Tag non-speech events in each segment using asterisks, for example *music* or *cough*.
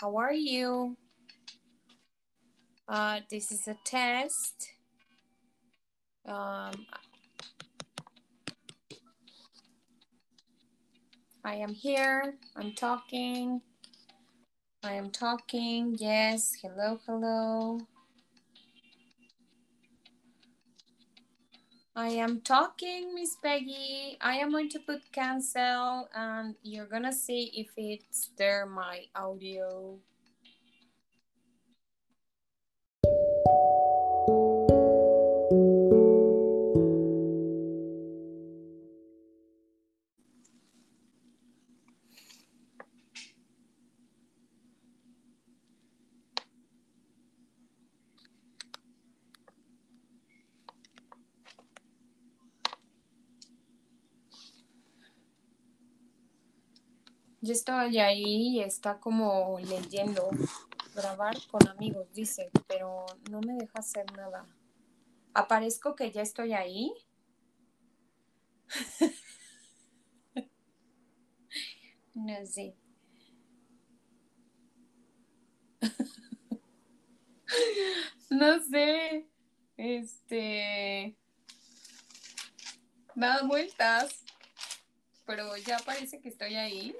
How are you? Uh, this is a test. Um, I am here. I'm talking. I am talking. Yes. Hello, hello. I am talking, Miss Peggy. I am going to put cancel and you're gonna see if it's there my audio. Yo estoy ahí y está como leyendo, grabar con amigos, dice, pero no me deja hacer nada. ¿Aparezco que ya estoy ahí? *laughs* no sé. *laughs* no sé. Este. Da vueltas. Pero ya parece que estoy ahí.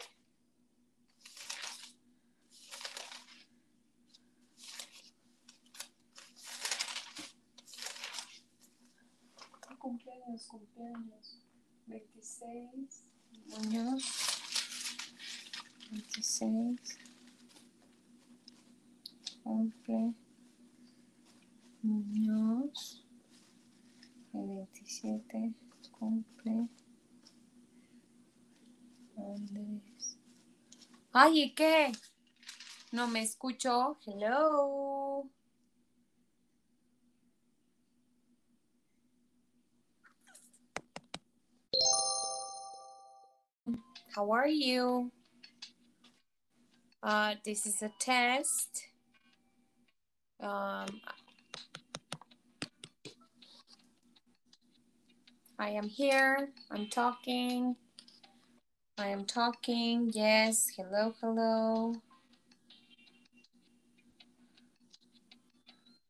Cumpleaños, cumpleaños. 26, Muñoz. 26. Cumple. Muñoz. El 27 cumple. Andrés. Ay, ¿y qué? No me escucho. Hello. How are you? Uh, this is a test. Um, I am here. I'm talking. I am talking. Yes. Hello, hello.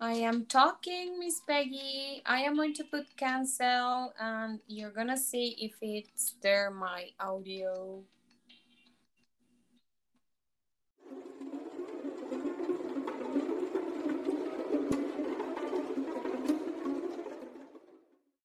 I am talking, Miss Peggy. I am going to put cancel and you're gonna see if it's there my audio.